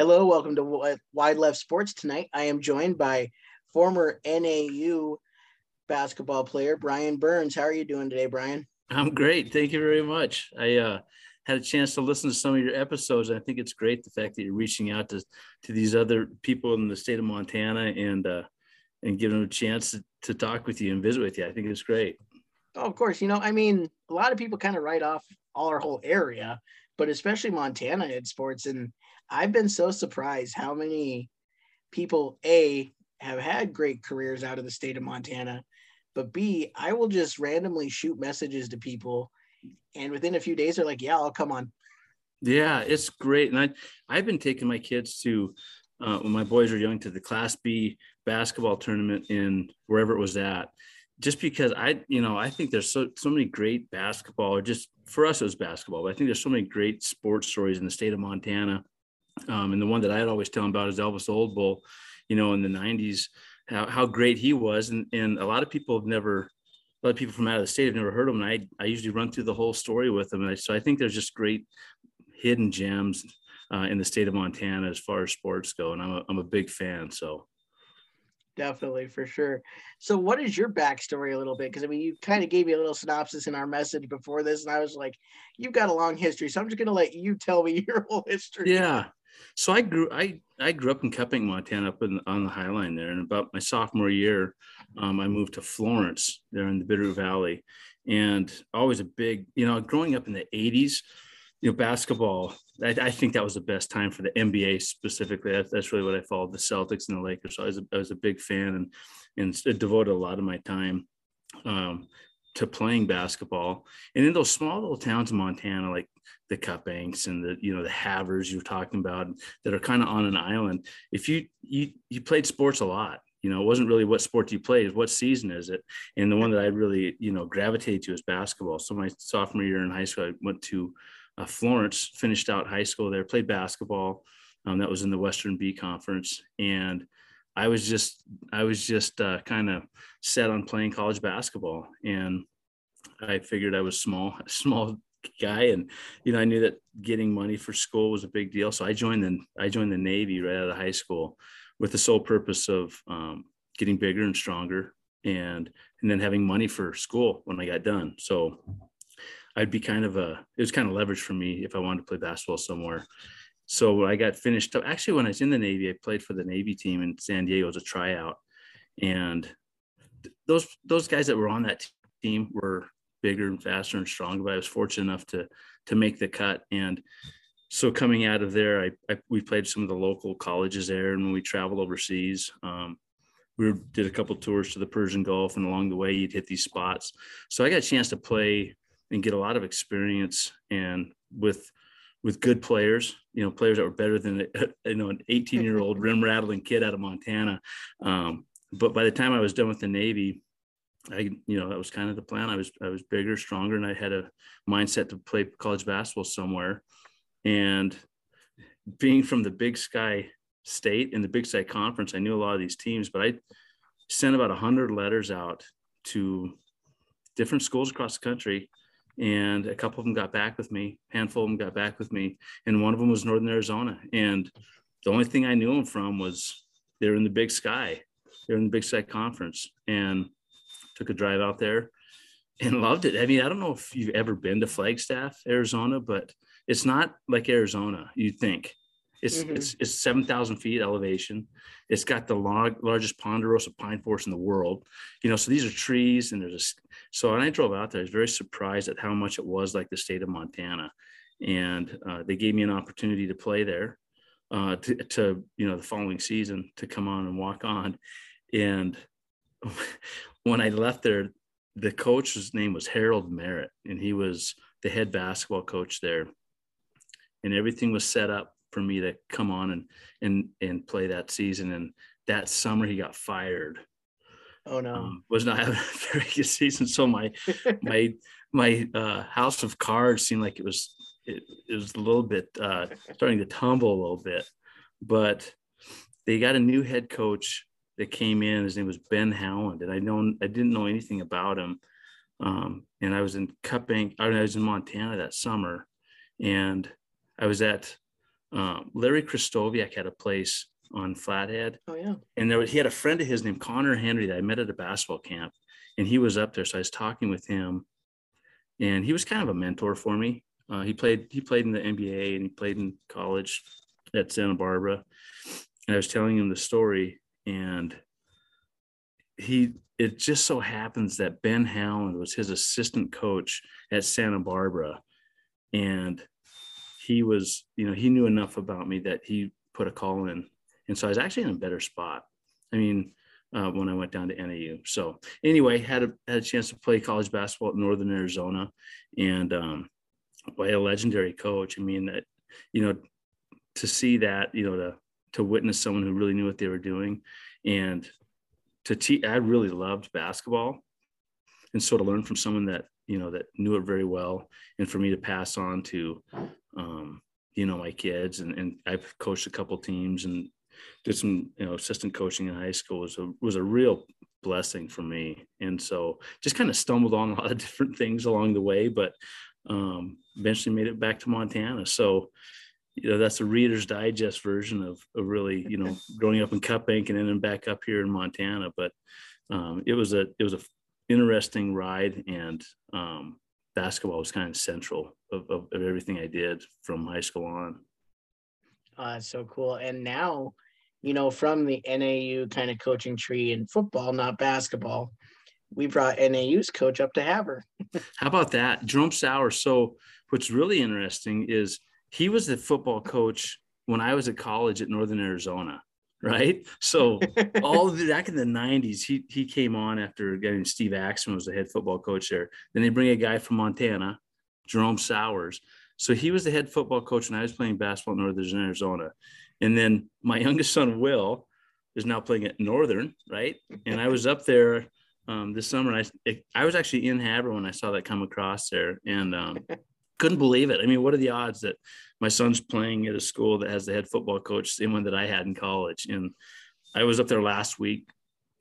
Hello, welcome to Wi- Wide Left Sports. Tonight, I am joined by former NAU basketball player Brian Burns. How are you doing today, Brian? I'm great. Thank you very much. I uh, had a chance to listen to some of your episodes. And I think it's great the fact that you're reaching out to to these other people in the state of Montana and uh, and giving them a chance to, to talk with you and visit with you. I think it's great. Oh, of course. You know, I mean, a lot of people kind of write off all our whole area, but especially Montana in sports. And I've been so surprised how many people, A, have had great careers out of the state of Montana, but B, I will just randomly shoot messages to people. And within a few days, they're like, yeah, I'll come on. Yeah, it's great. And I I've been taking my kids to uh, when my boys are young to the Class B basketball tournament in wherever it was at. Just because I, you know, I think there's so so many great basketball, or just for us it was basketball, but I think there's so many great sports stories in the state of Montana. Um, and the one that I'd always tell him about is Elvis Oldbull, you know, in the 90s, how, how great he was. And, and a lot of people have never, a lot of people from out of the state have never heard him. And I, I usually run through the whole story with them. And I, so I think there's just great hidden gems uh, in the state of Montana as far as sports go. And I'm a, I'm a big fan. So Definitely, for sure. So, what is your backstory a little bit? Because I mean, you kind of gave me a little synopsis in our message before this, and I was like, "You've got a long history," so I'm just going to let you tell me your whole history. Yeah. So I grew I I grew up in Cut Bank, Montana, up in, on the High Line there. And about my sophomore year, um, I moved to Florence there in the Bitterroot Valley, and always a big you know growing up in the '80s, you know basketball. I, I think that was the best time for the NBA specifically. That's, that's really what I followed the Celtics and the Lakers. So I was a, I was a big fan and and devoted a lot of my time um, to playing basketball. And in those small little towns in Montana, like the Cut Banks and the you know the Havres you're talking about that are kind of on an island. If you you you played sports a lot, you know, it wasn't really what sport you played, what season is it? And the one that I really you know gravitated to is basketball. So my sophomore year in high school, I went to uh, Florence, finished out high school there, played basketball. Um, that was in the Western B Conference, and I was just I was just uh, kind of set on playing college basketball, and I figured I was small, small guy, and you know I knew that getting money for school was a big deal. So I joined the I joined the Navy right out of high school, with the sole purpose of um, getting bigger and stronger, and and then having money for school when I got done. So I'd be kind of a it was kind of leverage for me if I wanted to play basketball somewhere. So I got finished up, actually when I was in the Navy, I played for the Navy team in San Diego as a tryout, and those those guys that were on that team were bigger and faster and stronger. But I was fortunate enough to to make the cut, and so coming out of there, I, I we played some of the local colleges there, and when we traveled overseas, um, we did a couple tours to the Persian Gulf, and along the way, you'd hit these spots. So I got a chance to play and get a lot of experience and with with good players, you know, players that were better than you know an 18 year old rim rattling kid out of Montana. Um, but by the time I was done with the Navy, I you know that was kind of the plan. I was I was bigger, stronger, and I had a mindset to play college basketball somewhere. And being from the Big Sky State and the Big Sky Conference, I knew a lot of these teams, but I sent about hundred letters out to different schools across the country and a couple of them got back with me handful of them got back with me and one of them was northern arizona. And the only thing i knew them from was they're in the big sky. They're in the big sky conference. And took a drive out there and loved it. I mean i don't know if you've ever been to flagstaff arizona but it's not like arizona you think it's mm-hmm. it's it's seven thousand feet elevation. It's got the lar- largest ponderosa pine forest in the world. You know, so these are trees, and there's a. So when I drove out there, I was very surprised at how much it was like the state of Montana, and uh, they gave me an opportunity to play there. uh, to, to you know the following season to come on and walk on, and when I left there, the coach's name was Harold Merritt, and he was the head basketball coach there, and everything was set up for me to come on and and and play that season. And that summer, he got fired. Oh no! Um, was not having a very good season, so my my my uh, house of cards seemed like it was it, it was a little bit uh, starting to tumble a little bit, but they got a new head coach that came in. His name was Ben Howland, and I know I didn't know anything about him. Um, and I was in Cut Bank, I was in Montana that summer, and I was at um, Larry Krystkowiak had a place on Flathead. Oh yeah. And there was, he had a friend of his named Conner Henry that I met at a basketball camp, and he was up there. So I was talking with him, and he was kind of a mentor for me. Uh, he played he played in the NBA and he played in college at Santa Barbara. And I was telling him the story, and he it just so happens that Ben Howland was his assistant coach at Santa Barbara, and he was you know he knew enough about me that he put a call in, and so I was actually in a better spot. I mean, uh, when I went down to NAU. So anyway, had a had a chance to play college basketball at Northern Arizona, and um, by a legendary coach. I mean that you know to see that you know to to witness someone who really knew what they were doing, and to teach. I really loved basketball, and so to learn from someone that you know that knew it very well, and for me to pass on to um, you know my kids, and and I've coached a couple teams and did some you know assistant coaching in high school was a was a real blessing for me. And so just kind of stumbled on a lot of different things along the way but um, eventually made it back to montana. So you know that's a reader's digest version of, of really you know growing up in Cut Bank and then back up here in montana. But um, it was a it was a interesting ride and um, basketball was kind of central of, of, of everything i did from high school on uh, that's so cool. And now, you know, from the NAU kind of coaching tree in football, not basketball, we brought NAU's coach up to Havre. How about that? Jerome Souers. So, what's really interesting is he was the football coach when I was at college at Northern Arizona, right? So, all the, back in the 90s, he, he came on after getting Steve Axman was the head football coach there. Then they bring a guy from Montana, Jerome Souers. So, he was the head football coach when I was playing basketball in Northern Arizona. And then my youngest son, Will, is now playing at Northern, right? And I was up there um, this summer. I I was actually in Havre when I saw that come across there, and um, couldn't believe it. I mean, what are the odds that my son's playing at a school that has the head football coach, same one that I had in college? And I was up there last week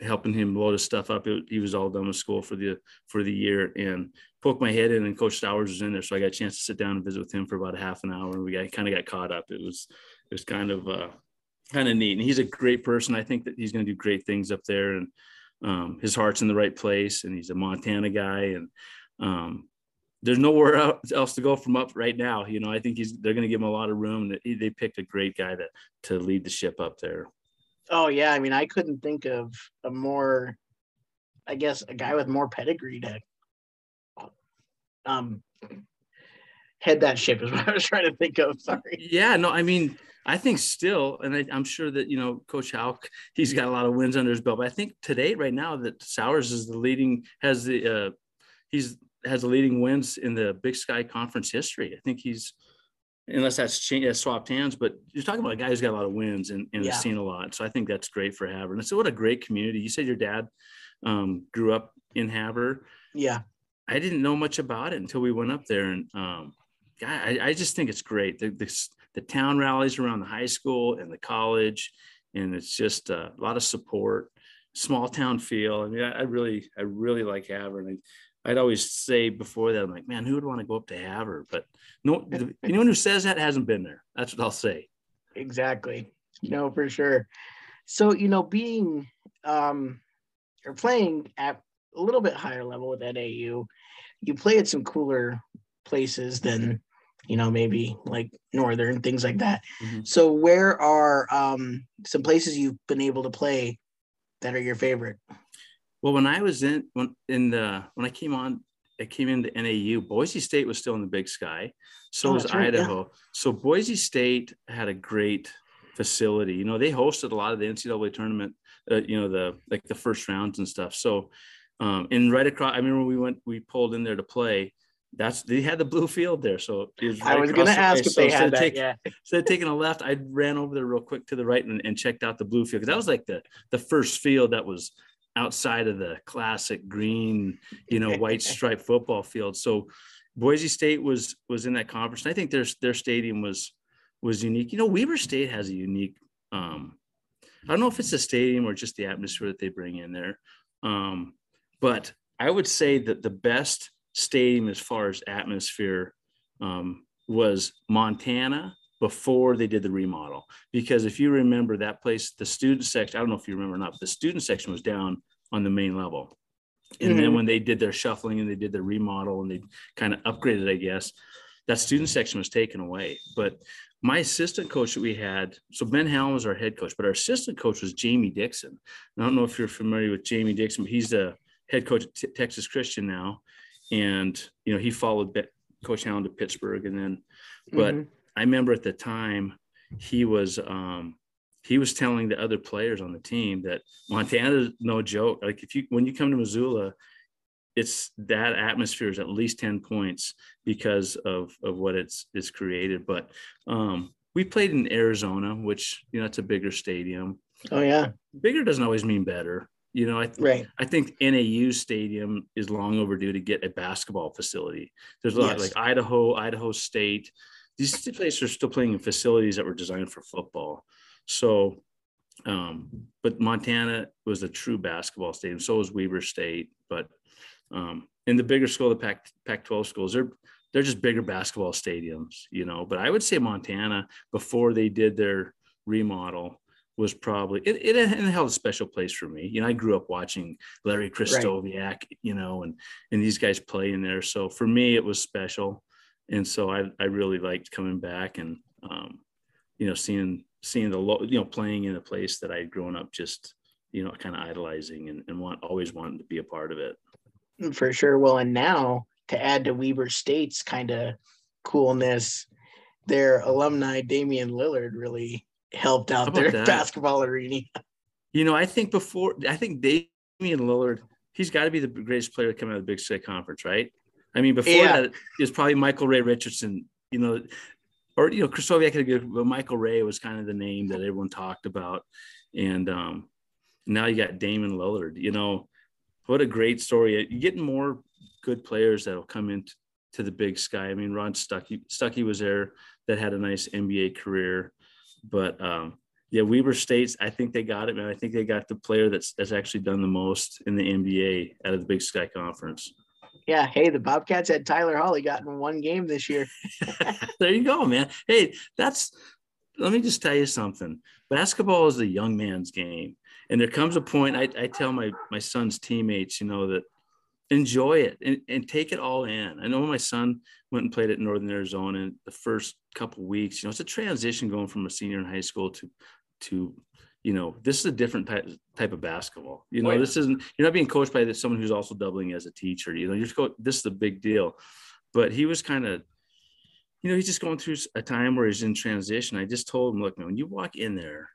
helping him load his stuff up. It, he was all done with school for the for the year, and poked my head in, and Coach Souers was in there, so I got a chance to sit down and visit with him for about a half an hour. And we got kind of got caught up. It was it was kind of uh, kind of neat. And he's a great person. I think that he's going to do great things up there, and um, his heart's in the right place. And he's a Montana guy, and um, there's nowhere else to go from up right now. You know, I think he's they're going to give him a lot of room. They picked a great guy to to lead the ship up there. Oh yeah, I mean, I couldn't think of a more, I guess, a guy with more pedigree to um head that ship is what I was trying to think of. Sorry. Yeah, no, I mean, I think still, and I, am sure that you know, Coach Hauck, he's got a lot of wins under his belt. But I think today, right now, that Souers is the leading, has the, uh, he's has the leading wins in the Big Sky Conference history. I think he's, unless that's changed, that's swapped hands. But you're talking about a guy who's got a lot of wins and, and yeah. has seen a lot. So I think that's great for Havre. And so what a great community. You said your dad um, grew up in Havre. Yeah. I didn't know much about it until we went up there, and um, I, I just think it's great. The, the, the town rallies around the high school and the college, and it's just a lot of support, small town feel. I mean, I, I really, I really like Havre. And I, would always say before that, I'm like, man, who would want to go up to Havre? But no, anyone who says that hasn't been there. That's what I'll say. Exactly. No, for sure. So, you know, being um, or playing at a little bit higher level with NAU, you play at some cooler places than you know, maybe like northern things like that. Mm-hmm. So where are um, some places you've been able to play that are your favorite? Well, when I was in when in the when I came on, I came into NAU. Boise State was still in the Big Sky, so oh, was right, Idaho. Yeah. So Boise State had a great facility. You know, they hosted a lot of the NCAA tournament, uh, you know, the like the first rounds and stuff. So, um, and right across, I remember we went, we pulled in there to play. That's they had the blue field there, so was right I was going to ask if so they had that. Take, yeah. Instead of taking a left, I ran over there real quick to the right and, and checked out the blue field because that was like the the first field that was outside of the classic green, you know, white striped football field. So Boise State was was in that conference. I think their their stadium was was unique. You know, Weber State has a unique. Um, I don't know if it's the stadium or just the atmosphere that they bring in there, um, but I would say that the best stadium as far as atmosphere um, was Montana before they did the remodel. Because if you remember that place, the student section, I don't know if you remember or not, but the student section was down on the main level. And mm-hmm. then when they did their shuffling and they did the remodel and they kind of upgraded, I guess, that student section was taken away. But my assistant coach that we had, so Ben Howland was our head coach, but our assistant coach was Jamie Dixon. I don't know if you're familiar with Jamie Dixon, but he's the head coach at T- Texas Christian now. And, you know, he followed Be- Coach Howland to Pittsburgh. And then, but mm-hmm. I remember at the time he was, um, he was telling the other players on the team that Montana's no joke. Like if you when you come to Missoula, it's that atmosphere is at least 10 points because of of what it's it's created. But um we played in Arizona, which you know it's a bigger stadium. Oh yeah. Bigger doesn't always mean better. You know, I, th- right. I think NAU stadium is long overdue to get a basketball facility. There's a lot yes. like Idaho, Idaho State. These places are still playing in facilities that were designed for football. So, um, but Montana was a true basketball stadium. So was Weber State. But um, in the bigger school, the Pac Pac 12 schools, they're they're just bigger basketball stadiums, you know. But I would say Montana before they did their remodel was probably it, it, it held a special place for me. You know, I grew up watching Larry Krystkowiak, right. you know, and and these guys play in there. So for me, it was special, and so I I really liked coming back and um, you know seeing seeing the you know playing in a place that I'd grown up just you know kind of idolizing and, and want always wanting to be a part of it. For sure. Well, and now to add to Weber State's kind of coolness, their alumni Damian Lillard really helped out their that? basketball arena. You know, I think before I think Damian Lillard, he's got to be the greatest player coming out of the Big Sky Conference, right? I mean, before yeah. that, it was probably Michael Ray Richardson. You know, or you know, give, but Michael Ray was kind of the name that everyone talked about, and um, now you got Damian Lillard. You know, what a great story! You're getting more good players that'll come into to the Big Sky. I mean, Ron Stuckey Stuckey was there that had a nice NBA career, but um, yeah, Weber State's. I think they got it, man. I think they got the player that's that's actually done the most in the NBA out of the Big Sky Conference yeah, hey, the Bobcats had Tyler Holly gotten one game this year. there you go, man. Hey, that's let me just tell you something. Basketball is a young man's game. And there comes a point I, I tell my my son's teammates, you know, that enjoy it and, and take it all in. I know my son went and played at Northern Arizona in the first couple weeks, you know, it's a transition going from a senior in high school to to you know, this is a different type, type of basketball. You know, oh, this isn't, you're not being coached by someone who's also doubling as a teacher. You know, you're just go, this is a big deal. But he was kind of, you know, he's just going through a time where he's in transition. I just told him, look, man, when you walk in there,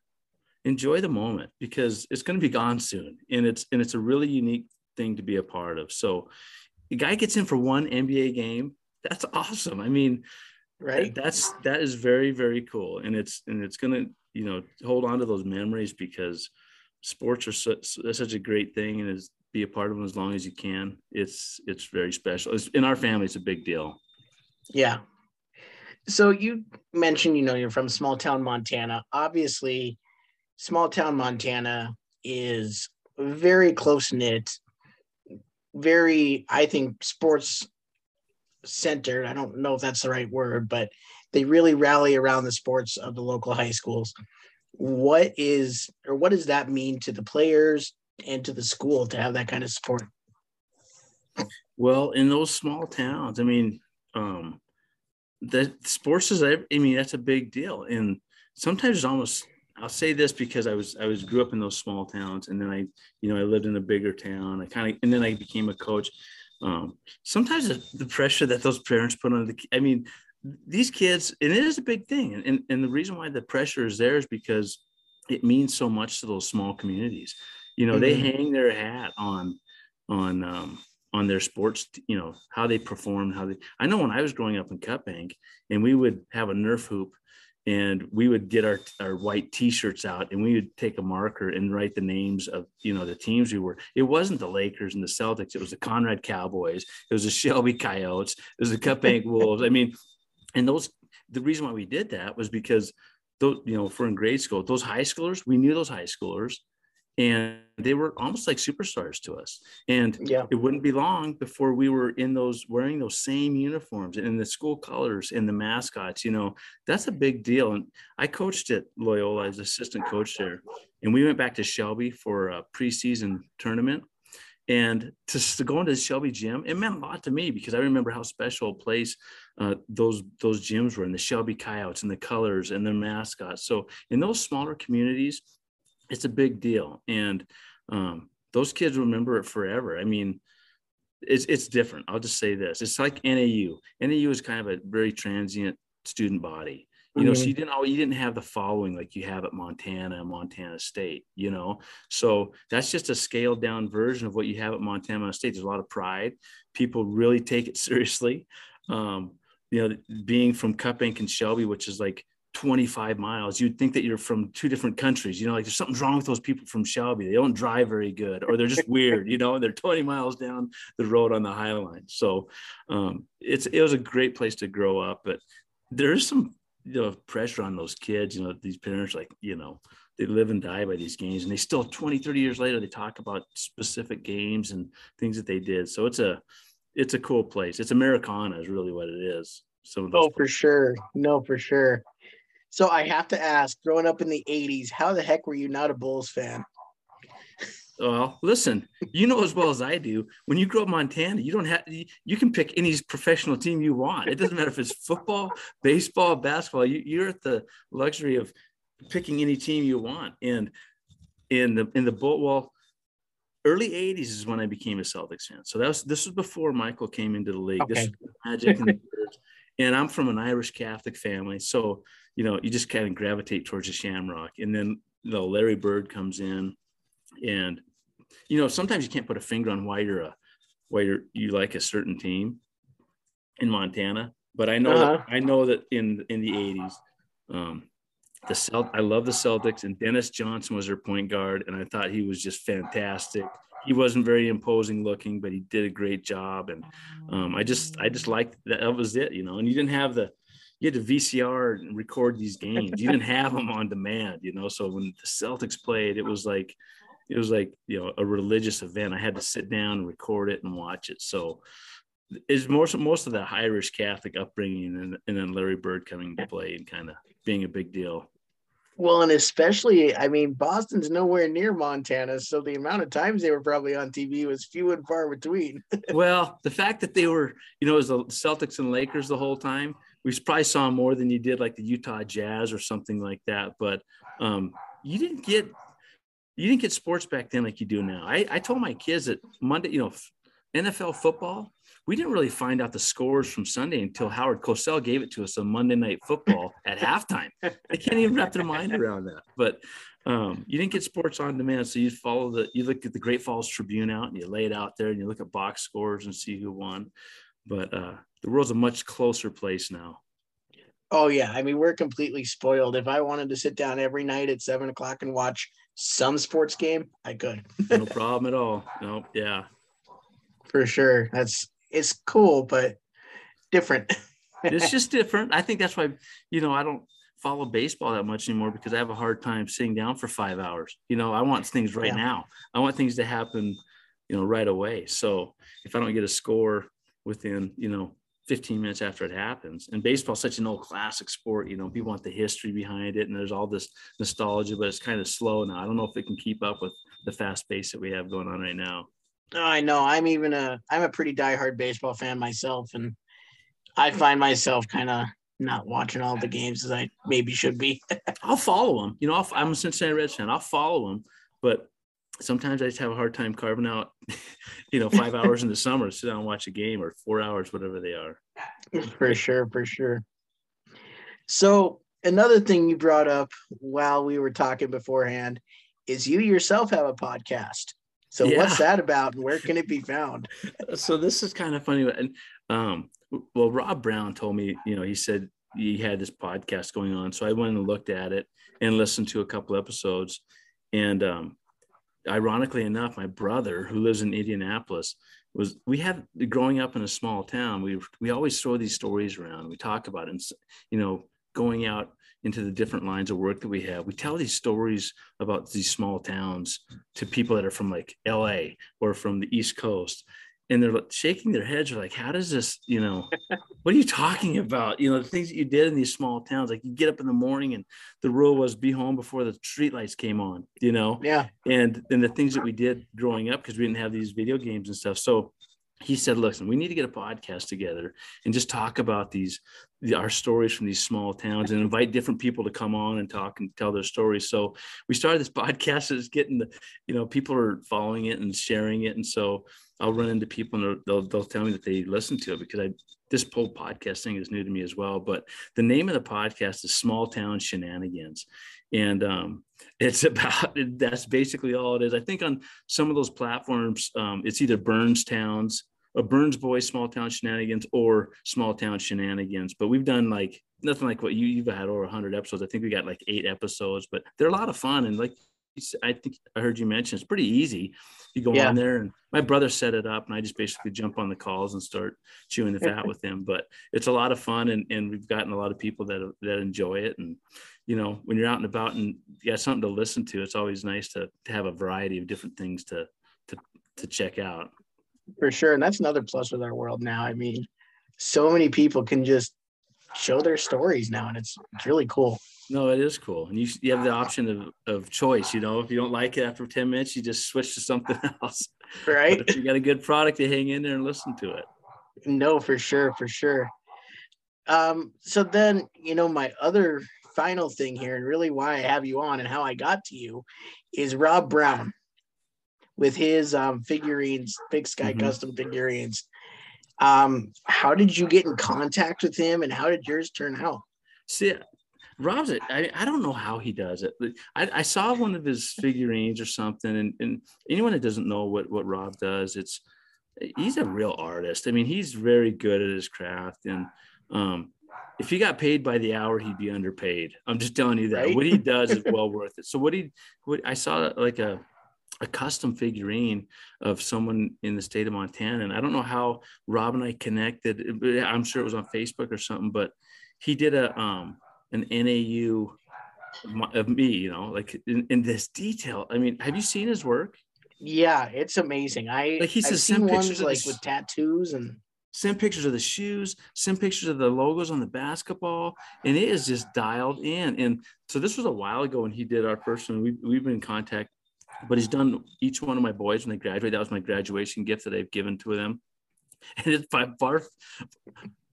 enjoy the moment because it's going to be gone soon. And it's, and it's a really unique thing to be a part of. So the guy gets in for one NBA game. That's awesome. I mean, right. That's, that is very, very cool. And it's, and it's going to, you know hold on to those memories because sports are such, such a great thing and is be a part of them as long as you can. It's it's very special. It's, in our family it's a big deal. Yeah. So you mentioned you know you're from small town montana. Obviously small town montana is very close knit very i think sports centered. I don't know if that's the right word but they really rally around the sports of the local high schools. What is or what does that mean to the players and to the school to have that kind of support? Well, in those small towns, I mean, um, the sports is I mean that's a big deal, and sometimes it's almost I'll say this because I was I was grew up in those small towns, and then I you know I lived in a bigger town. I kind of and then I became a coach. Um, sometimes the, the pressure that those parents put on the I mean these kids, and it is a big thing. And, and, and the reason why the pressure is there is because it means so much to those small communities. You know, mm-hmm. they hang their hat on, on, um, on their sports, you know, how they perform, how they, I know when I was growing up in Cut Bank and we would have a Nerf hoop and we would get our, our white t-shirts out and we would take a marker and write the names of you know the teams we were it wasn't the lakers and the celtics it was the conrad cowboys it was the shelby coyotes it was the cut bank wolves i mean and those the reason why we did that was because those you know for in grade school those high schoolers we knew those high schoolers and they were almost like superstars to us. And yeah. it wouldn't be long before we were in those wearing those same uniforms and the school colors and the mascots you know that's a big deal. And i coached at loyola as assistant coach there. And we went back to shelby for a preseason tournament and to, to go into the shelby gym it meant a lot to me because i remember how special a place uh, those those gyms were and the shelby coyotes and the colors and their mascots so in those smaller communities it's a big deal. And um, those kids remember it forever. I mean, it's, it's different. I'll just say this. It's like NAU. NAU is kind of a very transient student body. You know, mm-hmm. so you didn't you didn't have the following like you have at Montana and Montana State, you know. So that's just a scaled down version of what you have at Montana State. There's a lot of pride. People really take it seriously. Um, you know, being from Cut Bank and Shelby, which is like 25 miles, you'd think that you're from two different countries. You know, like there's something's wrong with those people from Shelby. They don't drive very good, or they're just weird. You know, they're 20 miles down the road on the High Line. So um, it's it was a great place to grow up, but there is some you know pressure on those kids. You know, these parents like you know they live and die by these games, and they still 20, 30 years later they talk about specific games and things that they did. So it's a it's a cool place. It's Americana is really what it is. Some of those oh, places. for sure. No, for sure. So I have to ask, growing up in the 80s, how the heck were you not a Bulls fan? Well, listen, you know as well as I do. When you grow up Montana, you don't have you can pick any professional team you want. It doesn't matter if it's football, baseball, basketball. You, you're at the luxury of picking any team you want. And in the in the bull well, early 80s is when I became a Celtics fan. So that was this was before Michael came into the league. Okay. This Magic and, and I'm from an Irish Catholic family. So you know, you just kind of gravitate towards the Shamrock. And then you know, Larry Bird comes in, and you know, sometimes you can't put a finger on why you're a why you're you like a certain team in Montana. But I know uh-huh. that, I know that in in the '80s, um, the Celt I love the Celtics, and Dennis Johnson was their point guard, and I thought he was just fantastic. He wasn't very imposing looking, but he did a great job, and um, I just I just liked that. That was it, you know. And you didn't have the you had to VCR and record these games. You didn't have them on demand, you know. So when the Celtics played, it was like it was like you know a religious event. I had to sit down and record it and watch it. So it's most most of the Irish Catholic upbringing, and, and then Larry Bird coming to play and kind of being a big deal. Well, and especially, I mean, Boston's nowhere near Montana, so the amount of times they were probably on TV was few and far between. well, the fact that they were, you know, as the Celtics and Lakers the whole time, we probably saw more than you did like the Utah Jazz or something like that. But um, you didn't get you didn't get sports back then like you do now. I, I told my kids that Monday, you know, NFL football, we didn't really find out the scores from Sunday until Howard Cosell gave it to us on Monday Night Football at halftime. I can't even wrap their mind around that. But um, you didn't get sports on demand, so you follow the you look at the Great Falls Tribune out and you lay it out there and you look at box scores and see who won. But uh, the world's a much closer place now. Oh yeah, I mean we're completely spoiled. If I wanted to sit down every night at seven o'clock and watch some sports game, I could. no problem at all. No, yeah, for sure. That's it's cool, but different. it's just different. I think that's why you know I don't follow baseball that much anymore because I have a hard time sitting down for five hours. You know, I want things right yeah. now. I want things to happen, you know, right away. So if I don't get a score within you know 15 minutes after it happens. And baseball is such an old classic sport. You know, people want the history behind it, and there's all this nostalgia, but it's kind of slow now. I don't know if it can keep up with the fast pace that we have going on right now. Oh, I know. I'm even a I'm a pretty diehard baseball fan myself, and I find myself kind of not watching all the games as I maybe should be. I'll follow them. You know, i am a Cincinnati Reds fan. I'll follow them, but sometimes I just have a hard time carving out, you know, five hours in the summer to sit down and watch a game or four hours, whatever they are. For sure, for sure. So another thing you brought up while we were talking beforehand is you yourself have a podcast. So Yeah. what's that about and where can it be found? so this is kind of funny and um well rob brown told me you know he said he had this podcast going on so i went and looked at it and listened to a couple episodes and um ironically enough my brother who lives in indianapolis was we have growing up in a small town we we always throw these stories around. We talk about it and you know going out into the different lines of work that we have. We tell these stories about these small towns to people that are from like la or from the east coast and they're shaking their heads. Like, "How does this? You know, what are you talking about? You know, the things that you did in these small towns. Like you get up in the morning, and the rule was be home before the streetlights came on. You know, Yeah. and and the things that we did growing up because we didn't have these video games and stuff. So he said, "Listen, we need to get a podcast together and just talk about these the, our stories from these small towns and invite different people to come on and talk and tell their stories." So we started this podcast. It's getting the you know people are following it and sharing it, and so I'll run into people and they'll, they'll, tell me that they listen to it because I this whole podcast thing is new to me as well. But the name of the podcast is Small Town Shenanigans, and um, it's about that's basically all it is. I think on some of those platforms, um, it's either Burns Towns, a Burns Boys Small Town Shenanigans, or Small Town Shenanigans. But we've done like nothing like what you you've had over 100 episodes. I think we got like eight episodes, but they're a lot of fun and like. I think I heard you mention it's pretty easy. You go Yeah. on there, and my brother set it up, and I just basically jump on the calls and start chewing the fat with him. But it's a lot of fun, and, and we've gotten a lot of people that that enjoy it. And you know, when you're out and about and you got something to listen to, it's always nice to, to have a variety of different things to to to check out. For sure. And that's another plus with our world now. I mean, so many people can just show their stories now and it's, it's really cool. No, it is cool, and you you have the option of of choice. You know, if you don't like it after ten minutes, you just switch to something else. Right? But if you got a good product, you hang in there and listen to it. No, for sure, for sure. Um, so then, you know, my other final thing here, and really why I have you on and how I got to you, is Rob Brown with his um, figurines, Big Sky Mhm. Custom figurines. Um, how did you get in contact with him, and how did yours turn out? See, Rob's it. I, I don't know how he does it. I, I saw one of his figurines or something, and, and anyone that doesn't know what what Rob does, it's he's a real artist. I mean, he's very good at his craft, and um, if he got paid by the hour, he'd be underpaid. I'm just telling you that. Right? What he does is well worth it. So what he what I saw like a a custom figurine of someone in the state of Montana, and I don't know how Rob and I connected. I'm sure it was on Facebook or something, but he did a um an NAU of me, you know, like in, in this detail. I mean, have you seen his work? Yeah, it's amazing. I Like, he I've says seen send ones pictures of like with tattoos and Send pictures of the shoes, send pictures of the logos on the basketball, and it is just dialed in. And so this was a while ago when he did our first one. We, we've been in contact, but he's done each one of my boys when they graduate. That was my graduation gift that I've given to them. And it's by bar,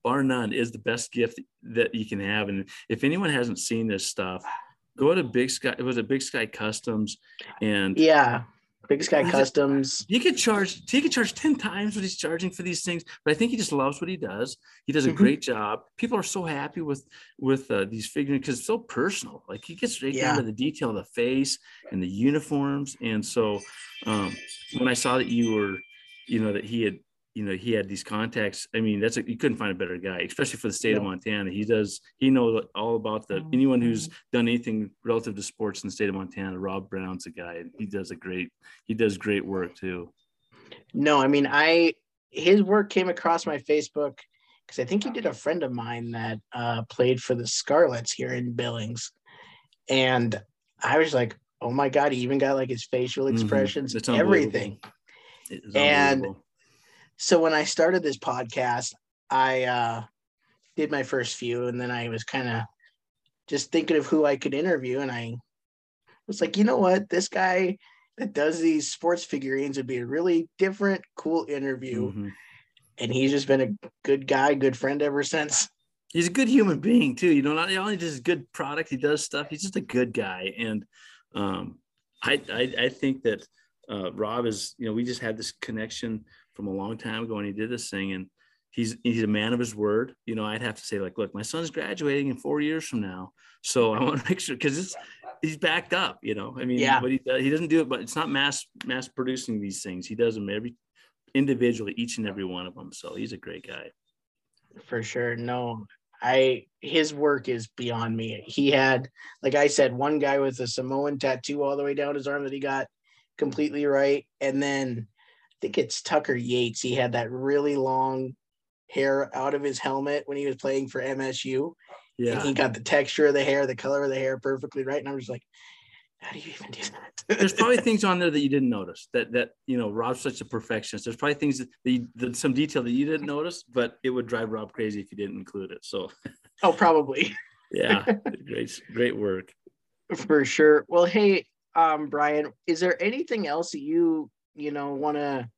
bar none is the best gift that you can have. And if anyone hasn't seen this stuff, go to Big Sky. It was a Big Sky Customs, and yeah, Big Sky it- Customs. he could charge he could charge 10 times what he's charging for these things but i think he just loves what he does. He does a Mhm. great job. People are so happy with with uh, these figurines because it's so personal. Like he gets right down to the detail of the face and the uniforms. And so um when i saw that you were you know that he had you know he had these contacts i mean that's a, you couldn't find a better guy especially for the state of montana he does he knows all about the anyone who's done anything relative to sports in the state of montana rob brown's a guy and he does a great he does great work too No, I mean I his work came across my Facebook because I think he did a friend of mine that uh, played for the Scarlets here in Billings, and I was like, oh my god, he even got like his facial Mhm. expressions, It's unbelievable. everything. It's And- unbelievable. So when I started this podcast, I uh, did my first few, and then I was kind of just thinking of who I could interview, and I was like, you know what, this guy that does these sports figurines would be a really different, cool interview. Mhm. and he's just been a good guy, good friend ever since. he's a good human being too. You know, not only just good product, he does stuff. He's just a good guy, and um, I, I I think that uh, Rob is. You know, we just had this connection from a long time ago and he did this thing, and he's he's a man of his word. You know, I'd have to say like, look, my son's graduating in four years from now, so I want to make sure because it's he's backed up. You know, I mean, Yeah. but he he doesn't do it, but it's not mass mass producing these things. He does them every individually, each and every one of them. So he's a great guy. for sure. No, I his work is beyond me. He had, like I said, one guy with a Samoan tattoo all the way down his arm that he got completely right, and then think it's Tucker Yates. He had that really long hair out of his helmet when he was playing for MSU, and Yeah. he got the texture of the hair, the color of the hair perfectly right. And I'm just like, how do you even do that? There's probably things on there that you didn't notice that that you know Rob's such a perfectionist. There's probably things that, you, that some detail that you didn't notice, but it would drive Rob crazy if you didn't include it. So oh, probably. yeah, great great work. For sure. Well, hey, um, Brian, is there anything else that you, you know, want to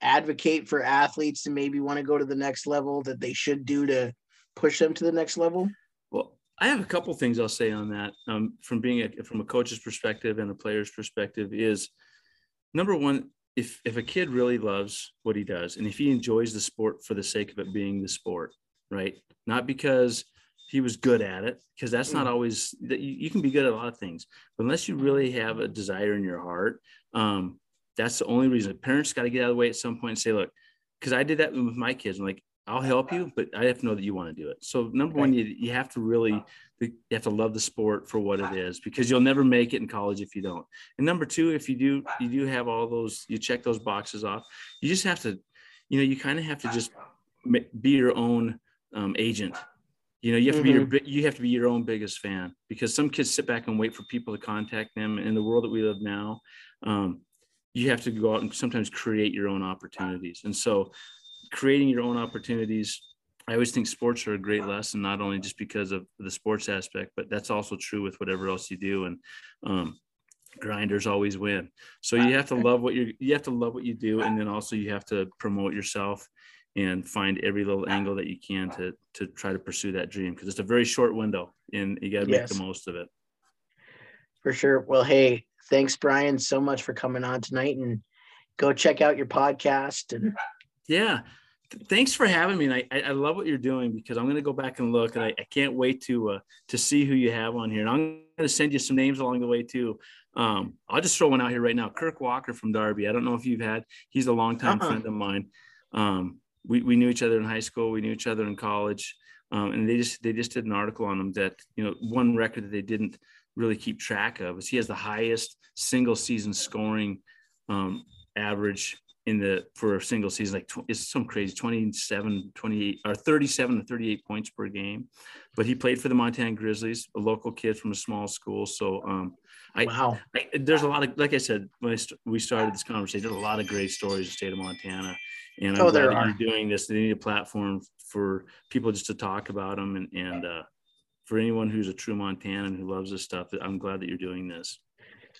advocate for athletes to maybe want to go to the next level that they should do to push them to the next level? Well, I have a couple things I'll say on that. Um, from being a, from a coach's perspective and a player's perspective is number one, if if a kid really loves what he does and if he enjoys the sport for the sake of it being the sport, right? Not because he was good at it, because that's not always that you, you can be good at a lot of things, but unless you really have a desire in your heart, um, that's the only reason. Parents got to get out of the way at some point and say, look, because I did that with my kids. I'm like, I'll help you, but I have to know that you want to do it. So number one, you, you have to really you have to love the sport for what it is because you'll never make it in college if you don't. And number two, if you do, you do have all those, you check those boxes off. You just have to, you know, you kind of have to just be your own um, agent. You know, you have to be your, bi- you have to be your own biggest fan because some kids sit back and wait for people to contact them. In the world that we live now, um, you have to go out and sometimes create your own opportunities. And so, creating your own opportunities I always think sports are a great lesson, not only just because of the sports aspect, but that's also true with whatever else you do. And um, grinders always win. So you have to love what you you have to love what you do, and then also you have to promote yourself and find every little angle that you can to to try to pursue that dream because it's a very short window, and you got to make Yes. the most of it. For sure. Well, hey, thanks, Brian, so much for coming on tonight and go check out your podcast. And Yeah. Thanks for having me. And I, I love what you're doing because I'm going to go back and look and I, I can't wait to, uh, to see who you have on here. And I'm going to send you some names along the way too. Um, I'll just throw one out here right now. Kirk Walker from Darby. I don't know if you've had, he's a longtime Uh-uh. friend of mine. Um, we, we knew each other in high school. We knew each other in college. Um, and they just, they just did an article on him that, you know, one record that they didn't really keep track of is he has the highest single season scoring, um, average in the for a single season like tw- it's some crazy 27 28 or 37 to 38 points per game but he played for the montana grizzlies a local kid from a small school so um I, wow. I there's a lot of like i said when I st- we started this conversation there's a lot of great stories in the state of montana and i'm Oh, glad that are. you're doing this they need a platform for people just to talk about them and and uh for anyone who's a true montanan who loves this stuff i'm glad that you're doing this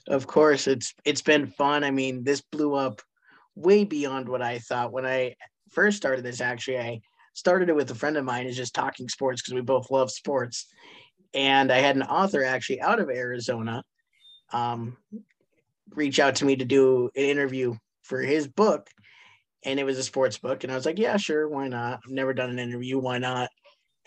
Of course, it's it's been fun. I mean, this blew up way beyond what I thought when I first started this. Actually, I started it with a friend of mine, is just talking sports because we both love sports. And I had an author actually out of Arizona um, reach out to me to do an interview for his book, and it was a sports book. And I was like, yeah, sure, why not? I've never done an interview, why not?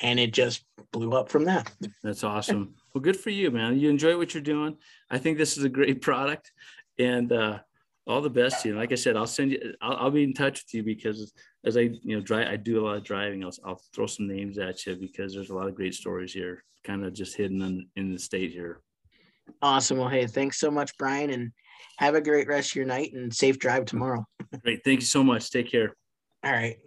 And it just blew up from that. That's awesome. well, good for you, man. You enjoy what you're doing. I think this is a great product, and uh, all the best to you. Like I said, I'll send you. I'll, I'll be in touch with you because as I you know drive, I do a lot of driving. I'll, I'll throw some names at you because there's a lot of great stories here, kind of just hidden in, in the state here. Awesome. Well, hey, thanks so much, Brian, and have a great rest of your night and safe drive tomorrow. Great. Thank you so much. Take care. All right.